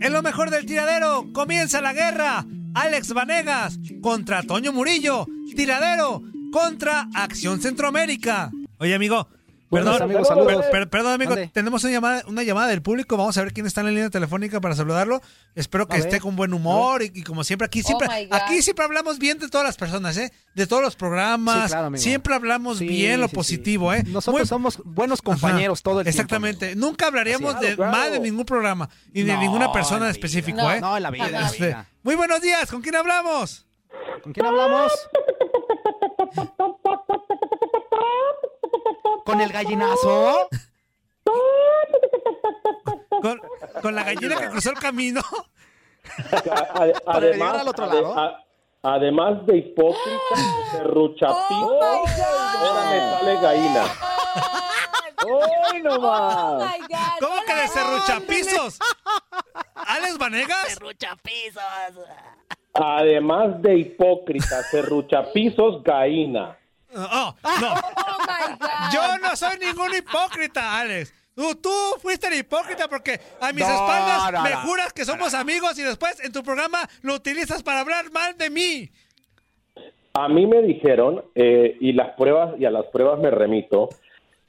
En lo mejor del tiradero, comienza la guerra. Alex Vanegas contra Toño Murillo. Tiradero contra Acción Centroamérica. Oye, amigo, Perdón, amigos, saludos. per- perdón, amigo, tenemos una llamada, una llamada del público. Vamos a ver quién está en la línea telefónica para saludarlo. Espero que esté con buen humor y, y como siempre aquí siempre Oh God. aquí siempre hablamos bien de todas las personas, ¿eh? De todos los programas. Sí, claro, amigo. siempre hablamos Sí, bien lo sí, sí. positivo, ¿eh? Nosotros Muy- somos buenos Ajá, compañeros todo el tiempo. Exactamente. Nunca hablaríamos Así de es. mal de ningún programa y de No, ninguna persona en específico. ¿eh? No, en la vida, en la Este, vida. muy buenos días, ¿con quién hablamos? ¿Con quién hablamos? ¿Con el gallinazo? Con, con la gallina que cruzó el camino. Ade- Para llegar al otro lado. además de hipócrita, serruchapito, Oh ahora me sale gallina. ¡Hoy Oh nomás! my God. ¿Cómo que de Hola. serruchapisos? ¿Alex Vanegas? Además de hipócrita, serruchapisos, gallina. Oh, no. Oh my God. Yo no soy ningún hipócrita, Alex. Tú, tú fuiste el hipócrita porque a mis No, espaldas no, me no. juras que somos amigos y después en tu programa lo utilizas para hablar mal de mí. A mí me dijeron, eh, y las pruebas, y a las pruebas me remito,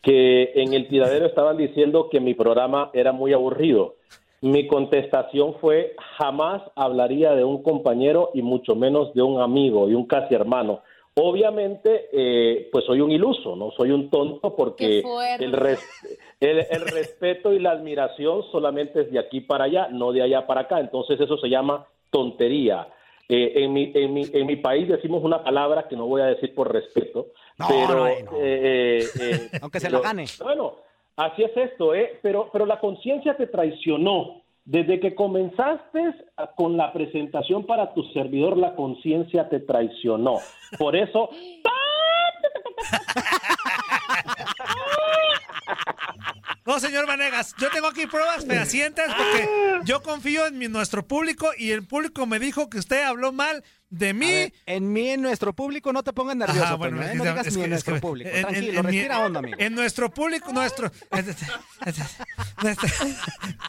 que en el tiradero estaban diciendo que mi programa era muy aburrido. Mi contestación fue, jamás hablaría de un compañero y mucho menos de un amigo, de un casi hermano. Obviamente, eh, pues soy un iluso, no soy un tonto porque el, res- el, el respeto y la admiración solamente es de aquí para allá, no de allá para acá. Entonces eso se llama tontería. Eh, en, mi, en, mi, en mi país decimos una palabra que no voy a decir por respeto, No, pero no, no. eh, eh, eh, Aunque se la gane. Bueno, así es esto, ¿eh? Pero, pero la conciencia te traicionó. Desde que comenzaste con la presentación para tu servidor, la conciencia te traicionó. Por eso, No, señor Vanegas, yo tengo aquí pruebas fehacientes porque yo confío en mi- nuestro público y el público me dijo que usted habló mal de mí. ver, en mí, en nuestro público, no te pongas nervioso, Ajá, bueno, Toño, ¿eh? No digas es ni en es que- nuestro público. en- en- Tranquilo, en respira hondo, amigo. En nuestro público, nuestro,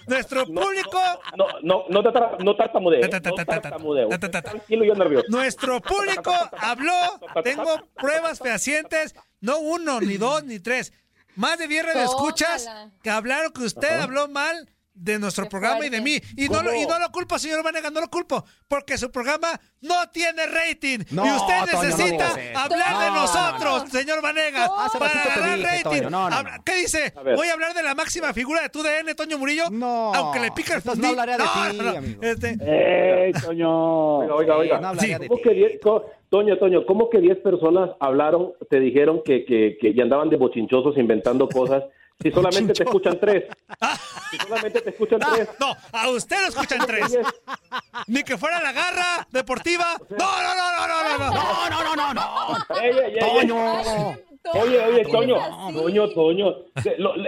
nuestro, público, no, no, no, no tartamudeo. Tranquilo, yo nervioso. nuestro público habló. Tengo pruebas fehacientes, no uno, ni dos, ni tres. Más de 10 escuchas que hablaron que usted habló mal de nuestro Qué programa y de mí. Y no, lo, y no lo culpo, señor Vanegas, no lo culpo, porque su programa no tiene rating. No, y usted Toño, no necesita hablar de No, nosotros, no. señor Vanegas, Hace para ganar dije, rating. Toño, no, no, Habla- no. ¿Qué dice? A. Voy a hablar de la máxima figura de tu DN, Toño Murillo. No, Aunque le pica el fundí. no hablaré de ti, amigo. Este, ¡Ey, Toño! Oiga, oiga, Sí, no hablaría Sí. de ¿Cómo ti. que diez- co- Toño, Toño, ¿cómo que 10 personas hablaron, te dijeron que, que, que y andaban de bochinchosos inventando cosas? Si solamente te escuchan tres. Si solamente te escuchan tres. no, a usted lo escuchan tres. Ni que fuera la garra deportiva. No, no, no, no, no, no. no. No, no, no, no, no. Ey, ey, ey, ey. Toño. Oye, oye, Toño. Toño, Toño.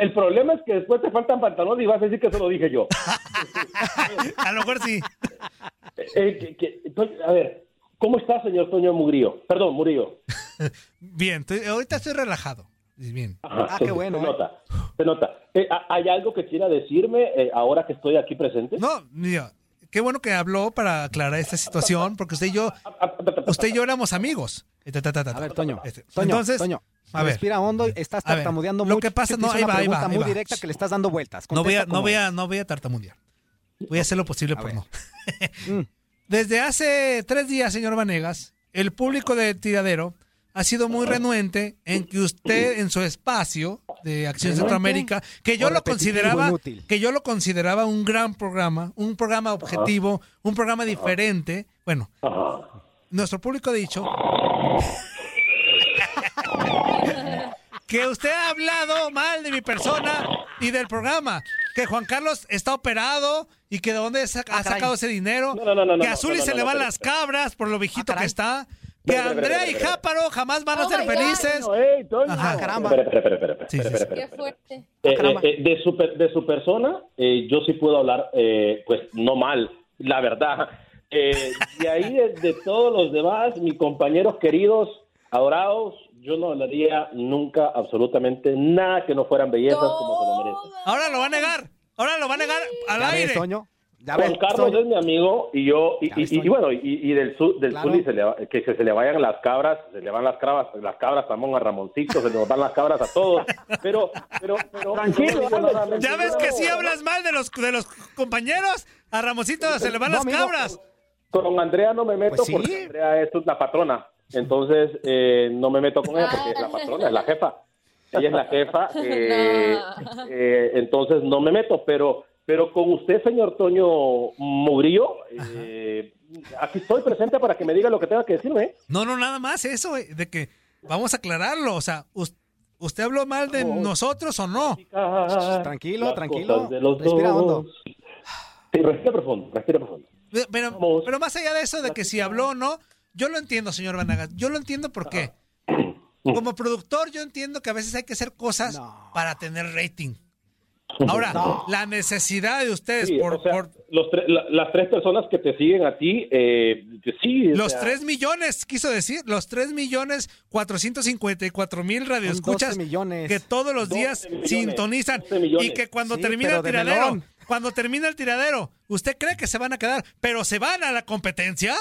El problema es que después te faltan pantalones y vas a decir que eso lo dije yo. A lo mejor sí. Eh, que- que- Toño, a ver, ¿cómo está, señor Toño Mugrillo? Perdón, Murillo. Bien, estoy- ahorita estoy relajado. Bien. Ajá, Ah, qué bueno, Se eh. nota, se nota. Eh, ¿ha- ¿Hay algo que quiera decirme eh, ahora que estoy aquí presente? No, mira, qué bueno que habló para aclarar esta situación, porque usted y yo, usted y yo éramos amigos. Ta, ta, ta, ta, A ver. Toño. Este, Toño, Entonces, Toño. a ver, Respira hondo, estás ver, tartamudeando lo mucho. que pasa- no, ahí una va, ahí va, ahí muy va. directa que le estás dando vueltas. no voy, a, no, voy a, no voy a tartamudear. Voy a hacer lo posible por ver. no. Mm. Desde hace tres días, señor Vanegas, el público de Tiradero ha sido muy renuente en que usted en su espacio de Acción. Centroamérica, que yo lo consideraba, inútil. que yo lo consideraba un gran programa, un programa objetivo, un programa diferente. Bueno, Ajá. nuestro público ha dicho que usted ha hablado mal de mi persona y del programa, que Juan Carlos está operado y que de dónde ha Ah, sacado ese dinero, No, no, no, no, que a Zuli se le van las cabras por lo viejito Ah, que está, que Andrea y. Jáparo jamás van a ser felices. Ajá. Caramba. Espera, espera, espera, espera, Sí, espera, sí, espera, Qué espera. fuerte. Caramba. de, su, per- de su persona, eh, yo sí puedo hablar, eh, pues no mal, la verdad. Eh, de ahí, de, de todos los demás, mis compañeros queridos, adorados, yo no hablaría nunca absolutamente nada que no fueran bellezas como se lo merecen. Ahora lo va a negar. Ahora lo va a negar al ¿Ya ves, aire. Toño? ¿Ya Juan ves, Carlos es mi amigo y yo y, y- y- bueno y, y del sur del Claro. Zuli se le va- que se, le vayan las cabras se le van las cabras las cabras también a Ramoncito se le van las cabras a todos pero pero pero Tranquilo, no Ya ves que sí no. hablas mal de los, de los compañeros. A Ramosito se le van No, las amigo. cabras. con Andrea no me meto Pues sí. porque Andrea es la patrona entonces eh, no me meto con ella porque la patrona es la jefa ella es la jefa eh, No. eh, entonces no me meto pero pero con usted señor Toño Murillo eh, aquí estoy presente para que me diga lo que tenga que decirme ¿eh? No, no, nada más eso, eh, de que vamos a aclararlo. O sea, us- ¿usted habló mal de nosotros o no? Tranquilo, Las tranquilo. cosas de los Respira dos. hondo. Sí, respira profundo, respira profundo. Pero, Vamos. pero más allá de eso, de que si habló o no, yo lo entiendo, señor Vanagas. Yo lo entiendo porque, como productor, yo entiendo que a veces hay que hacer cosas No. para tener rating. Ahora, la necesidad de ustedes Sí, por, o sea, por los tre- la- las tres personas que te siguen a ti, eh, sí. o los sea, 3 millones, quiso decir, los 3 millones 454 mil radioescuchas 12 millones. que todos los 12 días millones, sintonizan 12 millones. y que cuando Sí, termina el tiradero, melón. cuando termina el tiradero, ¿usted cree que se van a quedar, pero se van a la competencia?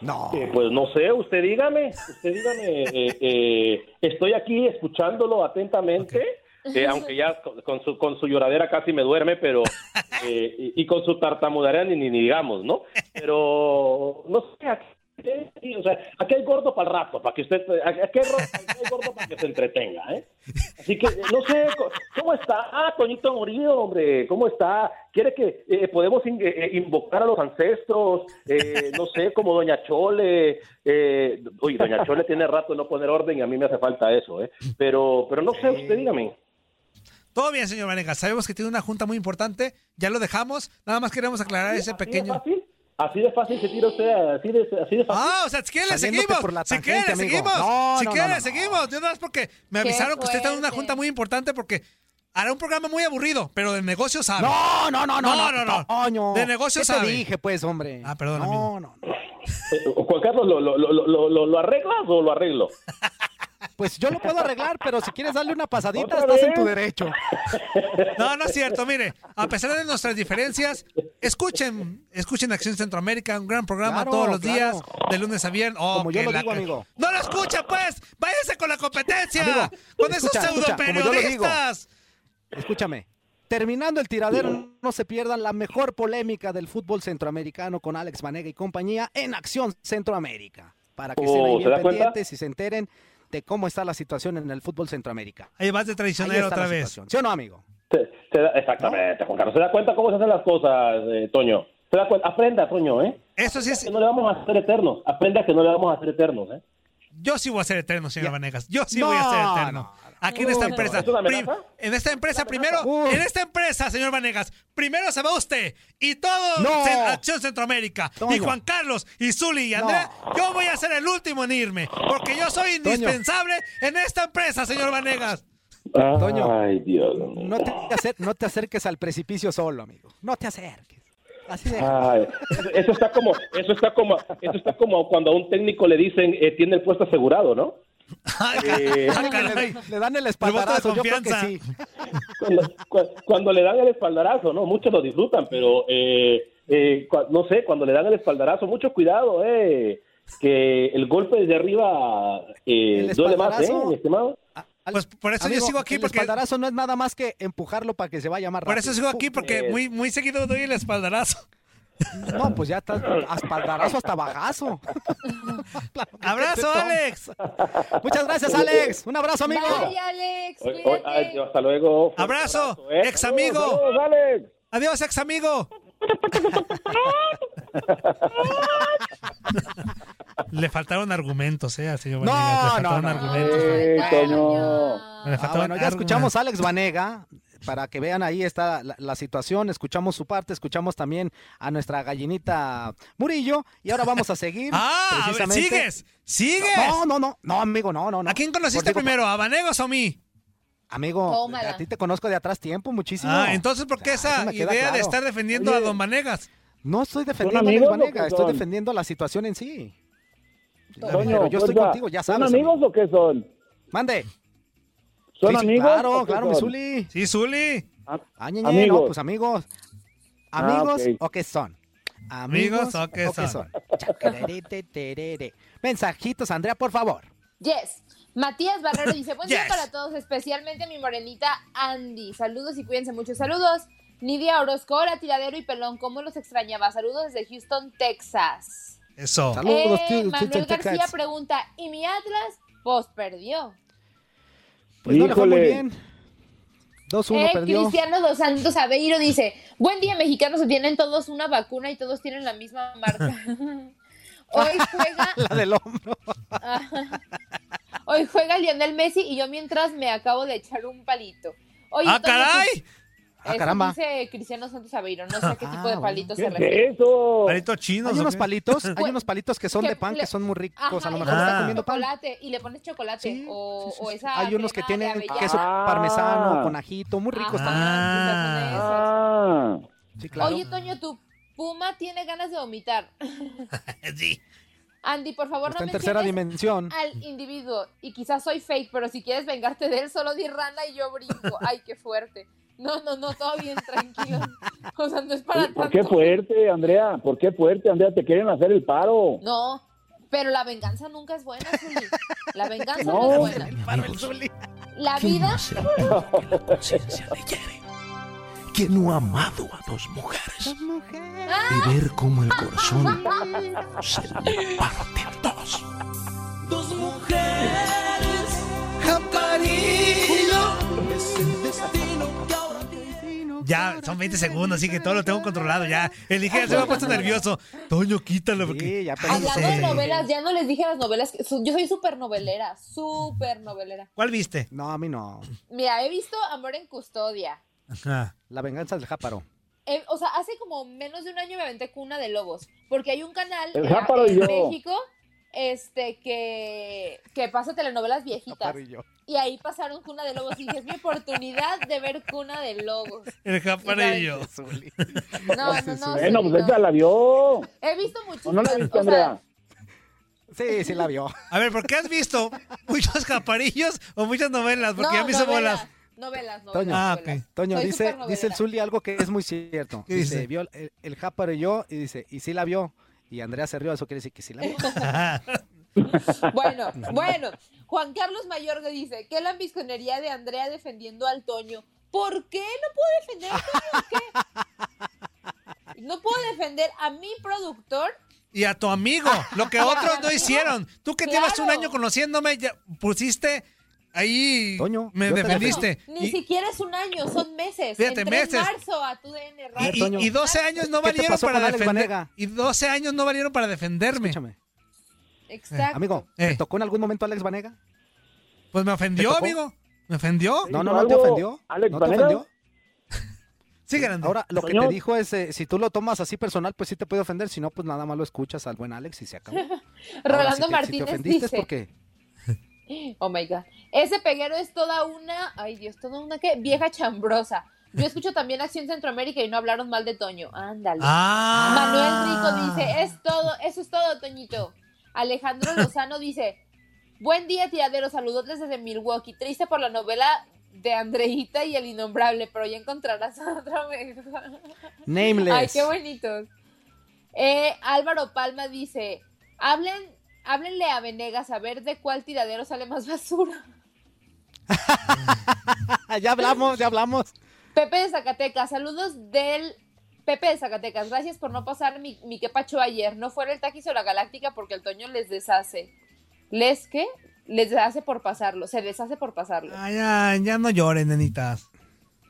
No. eh, pues no sé, usted dígame, usted dígame, eh, eh, estoy aquí escuchándolo atentamente, eh, aunque ya con, con su, con su lloradera casi me duerme, pero, eh, y, y con su tartamudera ni, ni, digamos, ¿no? Pero, no sé, aquí, eh, o sea, aquí hay gordo para el rato, para que usted, aquí hay, aquí hay gordo para que se entretenga, ¿eh? Así que, no sé, ¿cómo está? Ah, Toñito Murillo, hombre, ¿cómo está? ¿Quiere que eh, podemos in- invocar a los ancestros? Eh, no sé, como Doña Chole. Eh, uy, Doña Chole tiene rato de no poner orden y a mí me hace falta eso, ¿eh? Pero, pero no sé, usted dígame. Todo bien, señor Vanegas. Sabemos que tiene una junta muy importante. Ya lo dejamos. Nada más queremos aclarar ese ¿Así de pequeño. fácil? Así de fácil se tira usted, así de, así de fácil. Ah, o sea, si quiere Saliéndote seguimos. por la si quiere amigo. seguimos. No, si no, quiere no, seguimos. Yo nada más porque me avisaron que usted está en una junta muy importante porque hará un programa muy aburrido, pero de negocio sabe. No, no, no, no, No, no, no. De negocio ¿Qué sabe. te dije, pues, hombre? Ah, perdón, no, amigo. no, no. Eh, Juan Carlos, ¿lo, lo, lo, lo, lo, lo arreglas o lo arreglo? Pues yo lo puedo arreglar, pero si quieres darle una pasadita, ¿Otra estás en tu derecho. No, no es cierto. Mire, a pesar de nuestras diferencias, escuchen, escuchen Acción Centroamérica, un gran programa Claro, todos los claro. días, de lunes a viernes. Oh, Como yo digo, amigo. No lo escucha, pues. Váyase con la competencia. Amigo, con esos escucha, pseudo lo digo. periodistas. Escúchame. Terminando el tiradero, no se pierdan la mejor polémica del fútbol centroamericano con Alex Vanega y compañía en Acción Centroamérica. Para que Oh, estén ahí ¿se bien cuenta? pendientes y se enteren de cómo está la situación en el fútbol Centroamérica. Ahí vas de traicionero otra vez. situación. ¿Sí o no, amigo? Se- se da- exactamente, Juan Carlos. ¿Se da cuenta cómo se hacen las cosas, eh, Toño? ¿Se da cuenta? Aprenda, Toño, ¿eh? Eso sí es. Que no le vamos a hacer eternos. Aprenda que no le vamos a hacer eternos, ¿eh? Yo sí voy a ser eterno, señor. Vanegas. Yo sí No, voy a ser eterno. no, no. Aquí en esta empresa. ¿Es una Prim- amenaza? en esta empresa, ¿Una primero, en esta empresa, señor Vanegas, primero se va usted y todo No. Acción Centroamérica. Y Toño. Juan Carlos y Zuli y Andrea, yo voy a ser el último en irme. Porque yo soy indispensable en esta empresa, señor Vanegas. Toño. Ay, Dios. No te, acer- no te acerques al precipicio solo, amigo. No te acerques. Así de... Ay, eso- eso está como, eso está como, eso está como cuando a un técnico le dicen eh, tiene el puesto asegurado, ¿no? Ay, Eh, ah, le, caray. le dan el espaldarazo, yo creo que confianza. sí. cuando, cu- cuando le dan el espaldarazo, ¿no? Muchos lo disfrutan, pero eh, eh, cua- no sé, cuando le dan el espaldarazo, mucho cuidado, eh, que el golpe desde arriba eh, El duele más, ¿eh, mi estimado? Pues por eso yo sigo aquí, el porque- espaldarazo no es nada más que empujarlo para que se vaya más rápido. Por eso sigo aquí, porque muy, muy seguido doy el espaldarazo. No, pues ya estás a espaldarazo hasta bajazo. ¡Abrazo. Alex! Muchas gracias, Alex. Un abrazo, amigo. Bye, Alex. Hasta luego. Fuerte Abrazo, ¿eh? ex amigo. Alex. Adiós, ex amigo. Le faltaron argumentos, eh, al señor No. Le no, faltaron no. argumentos. Bueno, Toño. Le Ah, bueno, ya argumentos. escuchamos a Alex Vanega. Para que vean ahí está la, la situación, escuchamos su parte, escuchamos también a nuestra gallinita Murillo y ahora vamos a seguir. Ah, a ver, precisamente- sigues, sigues. No, no, no, no, amigo, no, no, no. ¿A quién conociste Por- digo, primero, a Vanegos o a mí? Amigo, Tómala. a ti te conozco de atrás tiempo, muchísimo. Ah, entonces, ¿por qué Ah, esa idea de estar defendiendo a. Don Vanegas? No estoy defendiendo a amigos Alex o Vanega, qué estoy son? defendiendo la situación en sí. Pero yo estoy contigo, ya ¿Son sabes, amigos o qué son? Mande. ¿Son Sí, amigos? Claro, o claro, mi son? Zuli. Sí, Zuli. Ah, Ah, Amigos. no, pues amigos. ¿Amigos ok. o qué son? Amigos o qué son. Chacarerete, terere. Mensajitos, Andrea, por favor. Yes. Matías Barrero dice, buen día para todos, especialmente a mi morenita Andy. Saludos y cuídense mucho. Saludos. Nidia Orozco, hola, tiradero y pelón, ¿cómo los extrañaba? Saludos desde Houston, Texas. Eso. Saludos, Eh, Manuel García pregunta, ¿y mi Atlas? Pues perdió. Pues no le fue muy Híjole. bien. 2-1 Eh, perdió. Cristiano Dos Santos Aveiro dice, buen día mexicanos, tienen todos una vacuna y todos tienen la misma marca. Hoy juega, La del hombro. hoy juega Lionel Messi y yo mientras me acabo de echar un palito. Oye, ¡Ah, caray! Ah, eso caramba. dice Cristiano Santos Aveiro, no sé a qué Ah, tipo de bueno. palito ¿Qué se es refiere. eso? Palitos chinos. Hay ¿o unos qué? palitos, hay Pues, unos palitos que son que de pan le- que son muy ricos. Ajá, a lo y mejor le está Ah. pones comiendo pan. chocolate y le pones chocolate Sí, o, sí, sí, o sí. esa Hay unos que crema de tienen avellana. queso Ah. parmesano con ajito, muy ricos también. Ah, quizás son esos. Ah, Sí, claro. Oye, Toño, tu puma tiene ganas de vomitar. Sí. Andy, por favor, Está no en tercera menciones dimensión. al individuo. Y quizás soy fake, pero si quieres vengarte de él, solo di rana y yo brinco. Ay, qué fuerte. No, no, no, todo bien, tranquilo. O sea, no es para ¿Por qué fuerte, Andrea? ¿Por qué fuerte, Andrea? Te quieren hacer el paro. No, pero la venganza nunca es buena, Zuli. La venganza no, No. es buena. Paro el Zuli. La vida, conciencia de Yere, que no ha amado a dos mujeres y ver cómo el corazón se le parte en. Dos Ya, son 20 segundos, así que todo lo tengo controlado ya. El dije, se me ha puesto nervioso. Toño, quítalo porque... Sí, ya hablando de novelas, ya no les dije las novelas. Yo soy súper novelera, súper novelera. ¿Cuál viste? No, a mí no. Mira, he visto Amor en Custodia. Ajá. La venganza del jáparo. Eh, o sea, hace como menos de un año me aventé Cuna de Lobos, porque hay un canal El en- yo. Este que, que pasa telenovelas viejitas. Y ahí pasaron Cuna de Lobos y dije, es mi oportunidad de ver Cuna de Lobos. El japarillo. Zuli. No, no, no. Bueno, pues no. esa la vio. He visto ¿O muchísimas. no la viste, Andrea? Sí, sí la vio. A ver, ¿por qué has visto muchos japarillos o muchas novelas? Porque no, ya me hizo novelas, bolas. Novelas, novelas. Toño. Ah, novelas. Toño, dice, dice el Zuli algo que es muy cierto. ¿Qué dice, dice? vio el, el yo, y dice, y sí la vio. Y Andrea se rió, eso quiere decir que sí la vio. Bueno, bueno. Juan Carlos Mayorga dice, ¿qué lambisconería de Andrea defendiendo al Toño? ¿Por qué no puedo defender al Toño? ¿Qué? No puedo defender a mi productor. Y a tu amigo, lo que otros no hicieron. Tú que llevas un año conociéndome, ya pusiste ahí, Toño, me defendiste. Ni Y, siquiera es un año, son meses. Fíjate, Entré meses. en marzo a tu DN y- Radio. y- Toño. y 12 años no ¿Qué te valieron para con Alex defender. Vanega? Y 12 años no valieron para defenderme. Escúchame. Exacto. Amigo, Eh. ¿te tocó en algún momento Alex Vanega? Pues me ofendió, amigo. ¿Me ofendió? No, no, ¿Hizo no te ofendió. Alex ¿No te Vanega? ofendió? Sí, grande. Ahora, lo que te dijo es, eh, si tú lo tomas así personal, pues sí te puede ofender. Si no, pues nada más lo escuchas al buen Alex y se acabó. Ahora, Rolando si te- si te Martínez ofendiste es dice, porque... oh my God, ese peguero es toda una, ay Dios, toda una ¿qué? vieja chambrosa. Yo escucho también Acción Centroamérica y no hablaron mal de Toño. Ándale. Ah. Manuel Rico dice, es todo, eso es todo, Toñito. Alejandro Lozano dice, buen día, tiradero, saludos desde Milwaukee. Triste por la novela de Andreita y el innombrable, pero ya encontrarás a otro mejor. Nameless. Ay, qué bonitos. Eh, Álvaro Palma dice, hablen, háblenle a Venegas a ver de cuál tiradero sale más basura. ya hablamos, ya hablamos. Pepe de Zacatecas, saludos del Pepe de Zacatecas. Gracias por no pasar mi, mi que pacho ayer. No fuera el taquis o la galáctica porque el Toño les deshace. ¿Les qué? Les deshace por pasarlo. Se deshace por pasarlo. Ah, ya, ya no lloren, nenitas.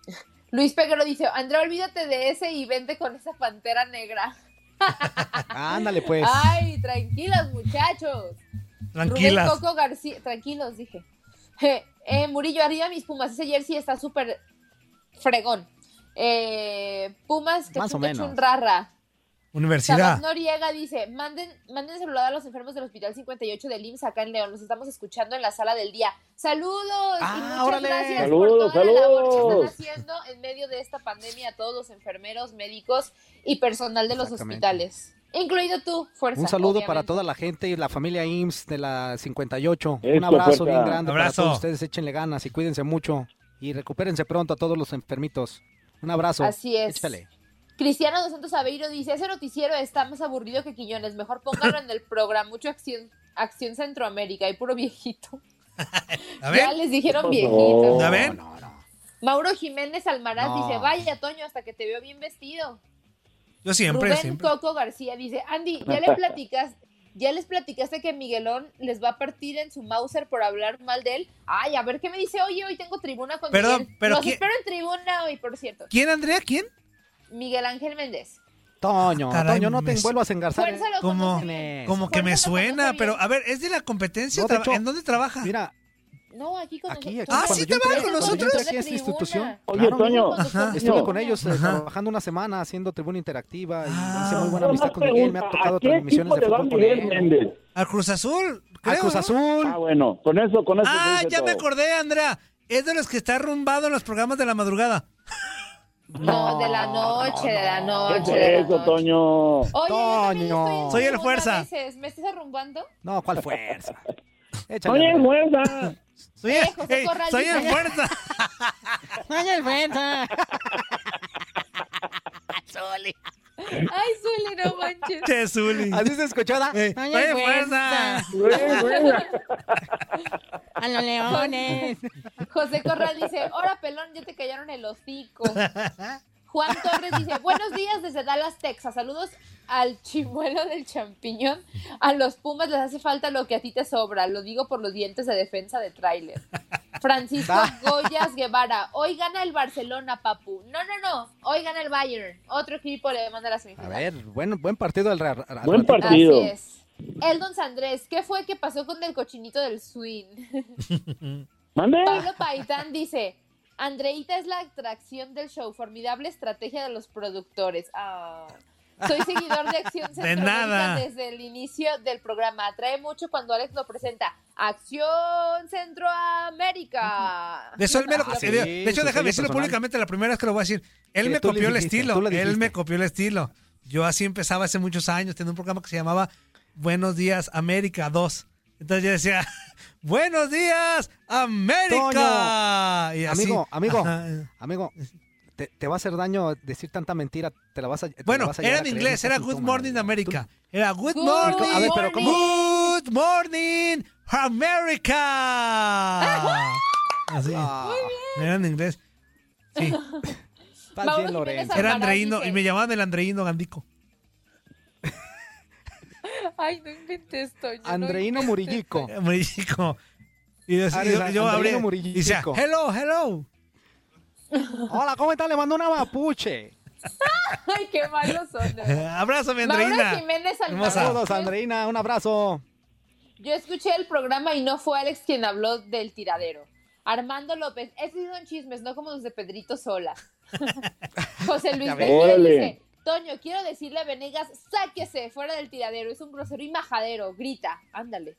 Luis Peguero dice, Andrea, olvídate de ese y vente con esa pantera negra. Ándale, pues. Ay, tranquilos, muchachos. Tranquilas. Rubén Coco García, tranquilos, dije. Eh, eh, Murillo, arriba mis Pumas. Ese jersey está súper fregón. Eh, Pumas, que Más o menos. chun, rara. Universidad. Sabas Noriega dice, manden, manden celular a los enfermos del Hospital 58 del IMSS acá en León. Los estamos escuchando en la sala del día. ¡Saludos! Ah, y muchas órale. gracias Saludos, por toda la labor que saludos. están haciendo en medio de esta pandemia a todos los enfermeros, médicos y personal de los hospitales. Incluido tú, fuerza. Un saludo para obviamente. toda la gente y la familia IMSS de la 58. Eso, Un abrazo fuerza. bien grande para Abrazo. todos ustedes. Échenle ganas y cuídense mucho. Y recupérense pronto a todos los enfermitos. Un abrazo. Así es. Échale. Cristiano dos Santos Aveiro dice, ese noticiero está más aburrido que Quiñones, mejor póngalo en el programa, mucho acción, acción Centroamérica y puro viejito. A Ya ver, les dijeron. ¿Ya ven? No, no. Mauro Jiménez Almaraz No. dice, vaya Toño, hasta que te veo bien vestido. yo siempre, Rubén siempre. Coco García dice, Andy, ya le platicas, ya les platicaste que Miguelón les va a partir en su Mauser por hablar mal de él. Ay, a ver qué me dice, oye, hoy tengo tribuna con Perdón, Miguel. pero Los ¿quién- espero en tribuna hoy, por cierto. ¿Quién, Andrea? ¿Quién? Miguel Ángel Méndez. Toño, Caray, Toño, no te me- vuelvas a engarzar. Bien. Como que me suena, pero a ver, ¿es de la competencia? No, de Traba- hecho- ¿En dónde trabaja? Mira, No, aquí con aquí. Ah, ¿sí yo trabaja entré, con nosotros? aquí esta institución. Oye, claro, Toño, Ajá. Estuve con ellos eh, trabajando una semana haciendo tribuna interactiva y Ah. hice muy buena amistad con Miguel. Me ha tocado ¿a qué transmisiones de fútbol con él. Méndez? Al Cruz Azul. A creo, Cruz ¿no? Azul. Ah, bueno, con eso, con eso. Ah, ya me acordé, Andrea. Es de los que está arrumbado en los programas de la madrugada. No, de la noche, de la ¿Qué noche. es de la eso, noche. Toño? Oye, yo Toño. estoy en Soy el fuerza. veces. ¿Me estás arrumbando? No, ¿cuál fuerza? Échale. Oye, Andrea. muerda. Soy, Eh, José ey, Corral soy dice- en fuerza. Ay, Zuli, no manches. Che, Zuli. Así se escuchó, ¿da? Eh, soy en fuerza. A los leones. José Corral dice, ahora pelón, ya te callaron el hocico. Juan Torres dice, buenos días desde Dallas, Texas. Saludos al chimuelo del champiñón. A los Pumas les hace falta lo que a ti te sobra. Lo digo por los dientes de defensa de tráiler. Francisco Goyas Guevara. Hoy gana el Barcelona, papu. No, no, no. Hoy gana el Bayern. Otro equipo le manda la A semifinal. ver, buen, buen partido al, al Buen ratito. partido. Así es. Eldon Sandrés, ¿qué fue que pasó con el cochinito del swing? ¿Mande? Pablo Paitán dice, Andreita es la atracción del show, formidable estrategia de los productores. Ah. Soy seguidor de Acción De Centroamérica desde el inicio del programa. Atrae mucho cuando Alex lo presenta. Acción Centroamérica. De eso él me lo- Ah, sí, de, de hecho, déjame decirlo personal. públicamente la primera vez que lo voy a decir. Él Sí, me copió el estilo. Él me copió el estilo. Yo así empezaba hace muchos años. Tenía un programa que se llamaba Buenos Días América 2. Entonces yo decía, Buenos días América. Y así. Amigo, amigo, Ajá. amigo, te, te va a hacer daño decir tanta mentira. Te la vas a. te la Bueno, vas a era en inglés, era Good Morning mano. America. Era Good Morning. A ver, pero ¿cómo? Good Morning America. Así. Ah, Era en inglés. Sí. Mauro Jiménez Lorenzo. Era Andreino dice- y me llamaban el Andreino Gandico. Ay, no inventes, Toño. no Andreino Murillico. Toño. Murillico. Y decía- Ah, yo, yo Andreino abría y Murillico. decía, hello, hello. Hola, ¿cómo estás? Le mando una mapuche. Ay, qué malos son. Abrázame, Mauro Andreina. Jiménez. Hermosa. Saludos, Yo- Andreina. Un abrazo. Yo escuché el programa y no fue Alex quien habló del tiradero. Armando López, estos son chismes, no como los de Pedrito Sola. José Luis. Órale. dice, Toño, quiero decirle a Venegas, sáquese fuera del tiradero, es un grosero y majadero, grita, ándale.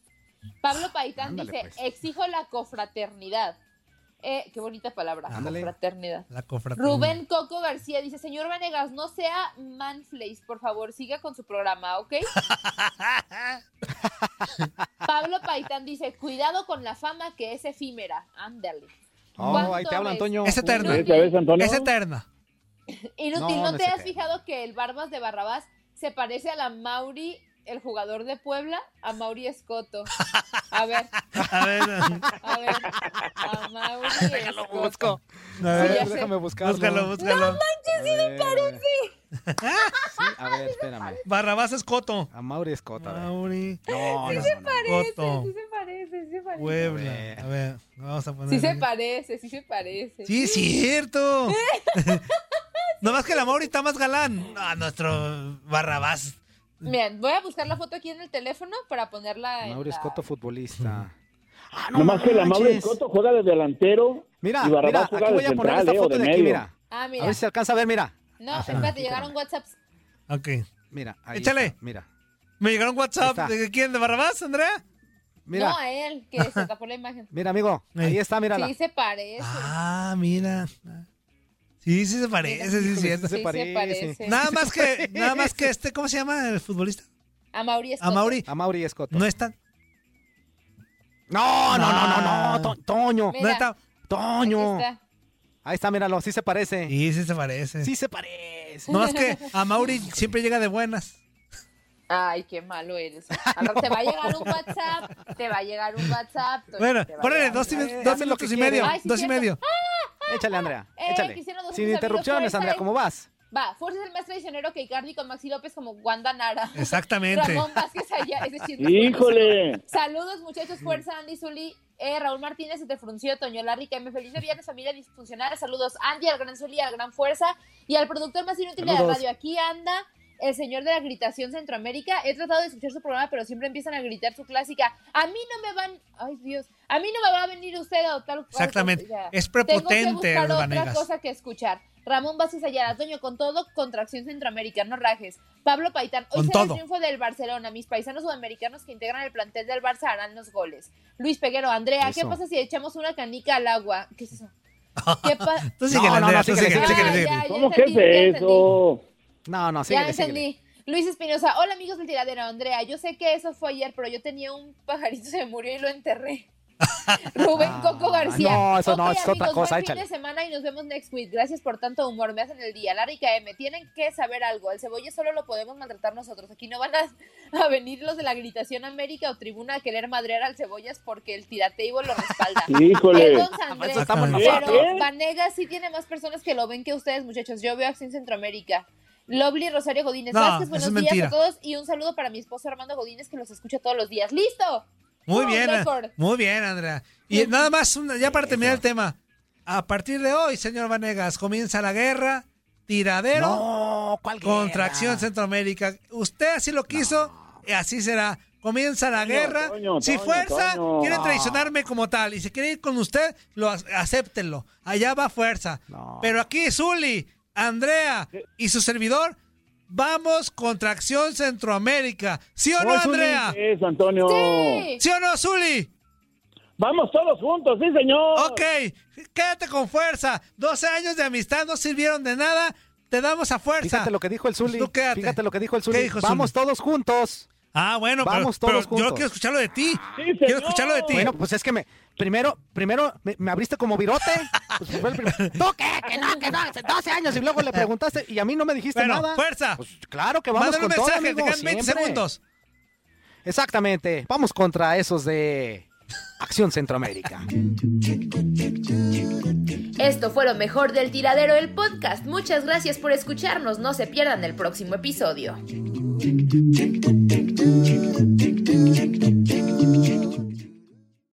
Pablo Paitán Ándale, dice, pues. exijo la cofraternidad. Eh, qué bonita palabra, Ándale. confraternidad. La cofraternidad. Rubén Coco García dice, señor Venegas, no sea manflays, por favor, siga con su programa, ¿ok? Pablo Paitán dice, cuidado con la fama que es efímera. Ándale. Oh, ¿Cuánto ahí te habla? Antonio. Es eterna. Es eterna. Inútil, No, ¿no, no te has fijado que el Barbas de Barrabás se parece a la Mauri, el jugador de Puebla, a Mauri Escoto? A ver, A ver, a ver, a Mauri Escoto. busco. a A ver, sé. déjame buscarlo. búscalo, búscalo. sí me parece. Sí, a ver, espérame. Barrabás es Coto. A Mauri a ver. Mauri, No, no, no, no. Coto, Sí se parece, sí se parece. Puebla. A ver. A vamos a poner. Sí se parece, sí se parece. Sí, es cierto. Nomás que la Mauri está más galán. Ah, nuestro Barrabás. Miren, voy a buscar la foto aquí en el teléfono para ponerla en Mauri la- futbolista. Ah, Nomás que la manches. Escoto juega de delantero Mira, y Barrabás mira, aquí voy a poner central, esta eh, foto de de aquí, medio. mira. Ah, A ver si se alcanza a ver, mira. No, Ah, espérate, llegaron WhatsApps. Ok. Mira, ahí Échale. está, mira. ¿Me llegaron WhatsApp está. de quién? ¿De Barrabás, Andrea? Mira, No, a él, que se tapó la imagen. mira, amigo. Ahí Ahí. está, mírala. Sí, se parece. Ah, mira. Sí, sí se parece, sí es cierto. Sí, se parece. Nada más que, nada más que este, ¿cómo se llama el futbolista? A Mauri A Escoto. Mauri. A Mauri Escoto. No está, No, no, no, no, no, To- Toño, Mira, no está. Toño. aquí está. Ahí está, míralo, sí se parece. Sí, sí se parece. Sí se parece. No más que a Mauri siempre llega de buenas. Ay, qué malo eres. Te va a llegar un WhatsApp. Te va a llegar un WhatsApp. Bueno, llegar dos, Eh, dos minutos y medio. Ay, sí, dos y medio. Échale, Andrea. Eh, Échale. quisieron dos Sin amigos, interrupciones, Andrea, es- ¿cómo vas? Va, Fuerza es el más traicionero que Icardi con Maxi López como Wanda Nara. Exactamente. Ramón Vázquez allá. Es muy Híjole. Saludos, muchachos, fuerza, Andy Zuli. Eh, Raúl Martínez, se te frunció, Toño Larry, que me feliz de viernes, familia disfuncional. Saludos, Andy, al gran Zuli, al gran fuerza y al productor más inútil de la radio. Aquí anda el señor de la gritación Centroamérica. He tratado de escuchar su programa, pero siempre empiezan a gritar su clásica. A mí no me van, ay Dios, a mí no me va a venir usted a adoptar. Exactamente. O sea, Es Tengo que prepotente buscar otra cosa que escuchar. Ramón Vázquez Ayala, Toño, con todo, contracción Centroamérica, no rajes. Pablo Paitán, hoy Con será el todo. triunfo del Barcelona. Mis paisanos sudamericanos que integran el plantel del Barça harán los goles. Luis Peguero, Andrea, ¿qué Eso. pasa si echamos una canica al agua? ¿Qué es eso? ¿Qué pasa? Tú síguele, Andrea, no, tú síguele, ¿Cómo que es entendí. eso? No, no, Ya síguele, síguele. entendí. Luis Espinosa, hola amigos del tiradero, Andrea, yo sé que eso fue ayer, pero yo tenía un pajarito, se me murió y lo enterré. Rubén Ah, Coco García. no, eso no, Ok, es otra amigos, cosa, buen fin de semana y nos vemos next week. Gracias por tanto humor, me hacen el día. Larry KM, tienen que saber algo. El cebolla solo lo podemos maltratar nosotros. Aquí no van a, a venir los de la gritación América o tribuna a querer madrear al cebollas porque el tiratable lo respalda. Híjole. Pero. Vanegas sí tiene más personas que lo ven que ustedes, muchachos. Yo veo Acción Centroamérica. Lovely Rosario Godínez. No, Vázquez, buenos es días mentira. a todos y un saludo para mi esposo Armando Godínez que los escucha todos los días. ¡Listo! Muy bien, récord. muy bien, Andrea. Y nada más, una- ya para terminar el tema. A partir de hoy, señor Vanegas, comienza la guerra, tiradero No, ¿cuál contra? Acción Centroamérica. Usted así lo quiso y así será. Comienza la Toño, guerra. Toño, si Toño, fuerza Toño. quiere traicionarme como tal y si quiere ir con usted, lo ac- acéptenlo. Allá va fuerza. No. Pero aquí Zuli, Andrea y su servidor, vamos contra Acción Centroamérica. ¿Sí o no, es Andrea? Eso, Antonio. Sí. ¿Sí o no, Zuli? Vamos todos juntos, sí, señor. Ok, quédate con fuerza. 12 años de amistad no sirvieron de nada. Te damos a fuerza. Fíjate lo que dijo el Zuli. Tú quédate. Fíjate lo que dijo el ¿Qué Zuli. dijo Vamos Zuli? todos juntos. Ah, bueno, pero- Vamos pero, todos yo juntos. quiero escucharlo de ti. Sí, quiero escucharlo de ti. Bueno, pues es que me primero, primero me, me abriste como virote. Pues fue el primer- ¿Tú qué? Que no, que no, hace 12 años y luego le preguntaste y a mí no me dijiste bueno, nada. fuerza. Pues claro que vamos Mándale un con todo, mensaje, te amigo, quedan 20 siempre. segundos. Exactamente. Vamos contra esos de Acción Centroamérica. Esto fue lo mejor del tiradero del podcast. Muchas gracias por escucharnos. No se pierdan el próximo episodio.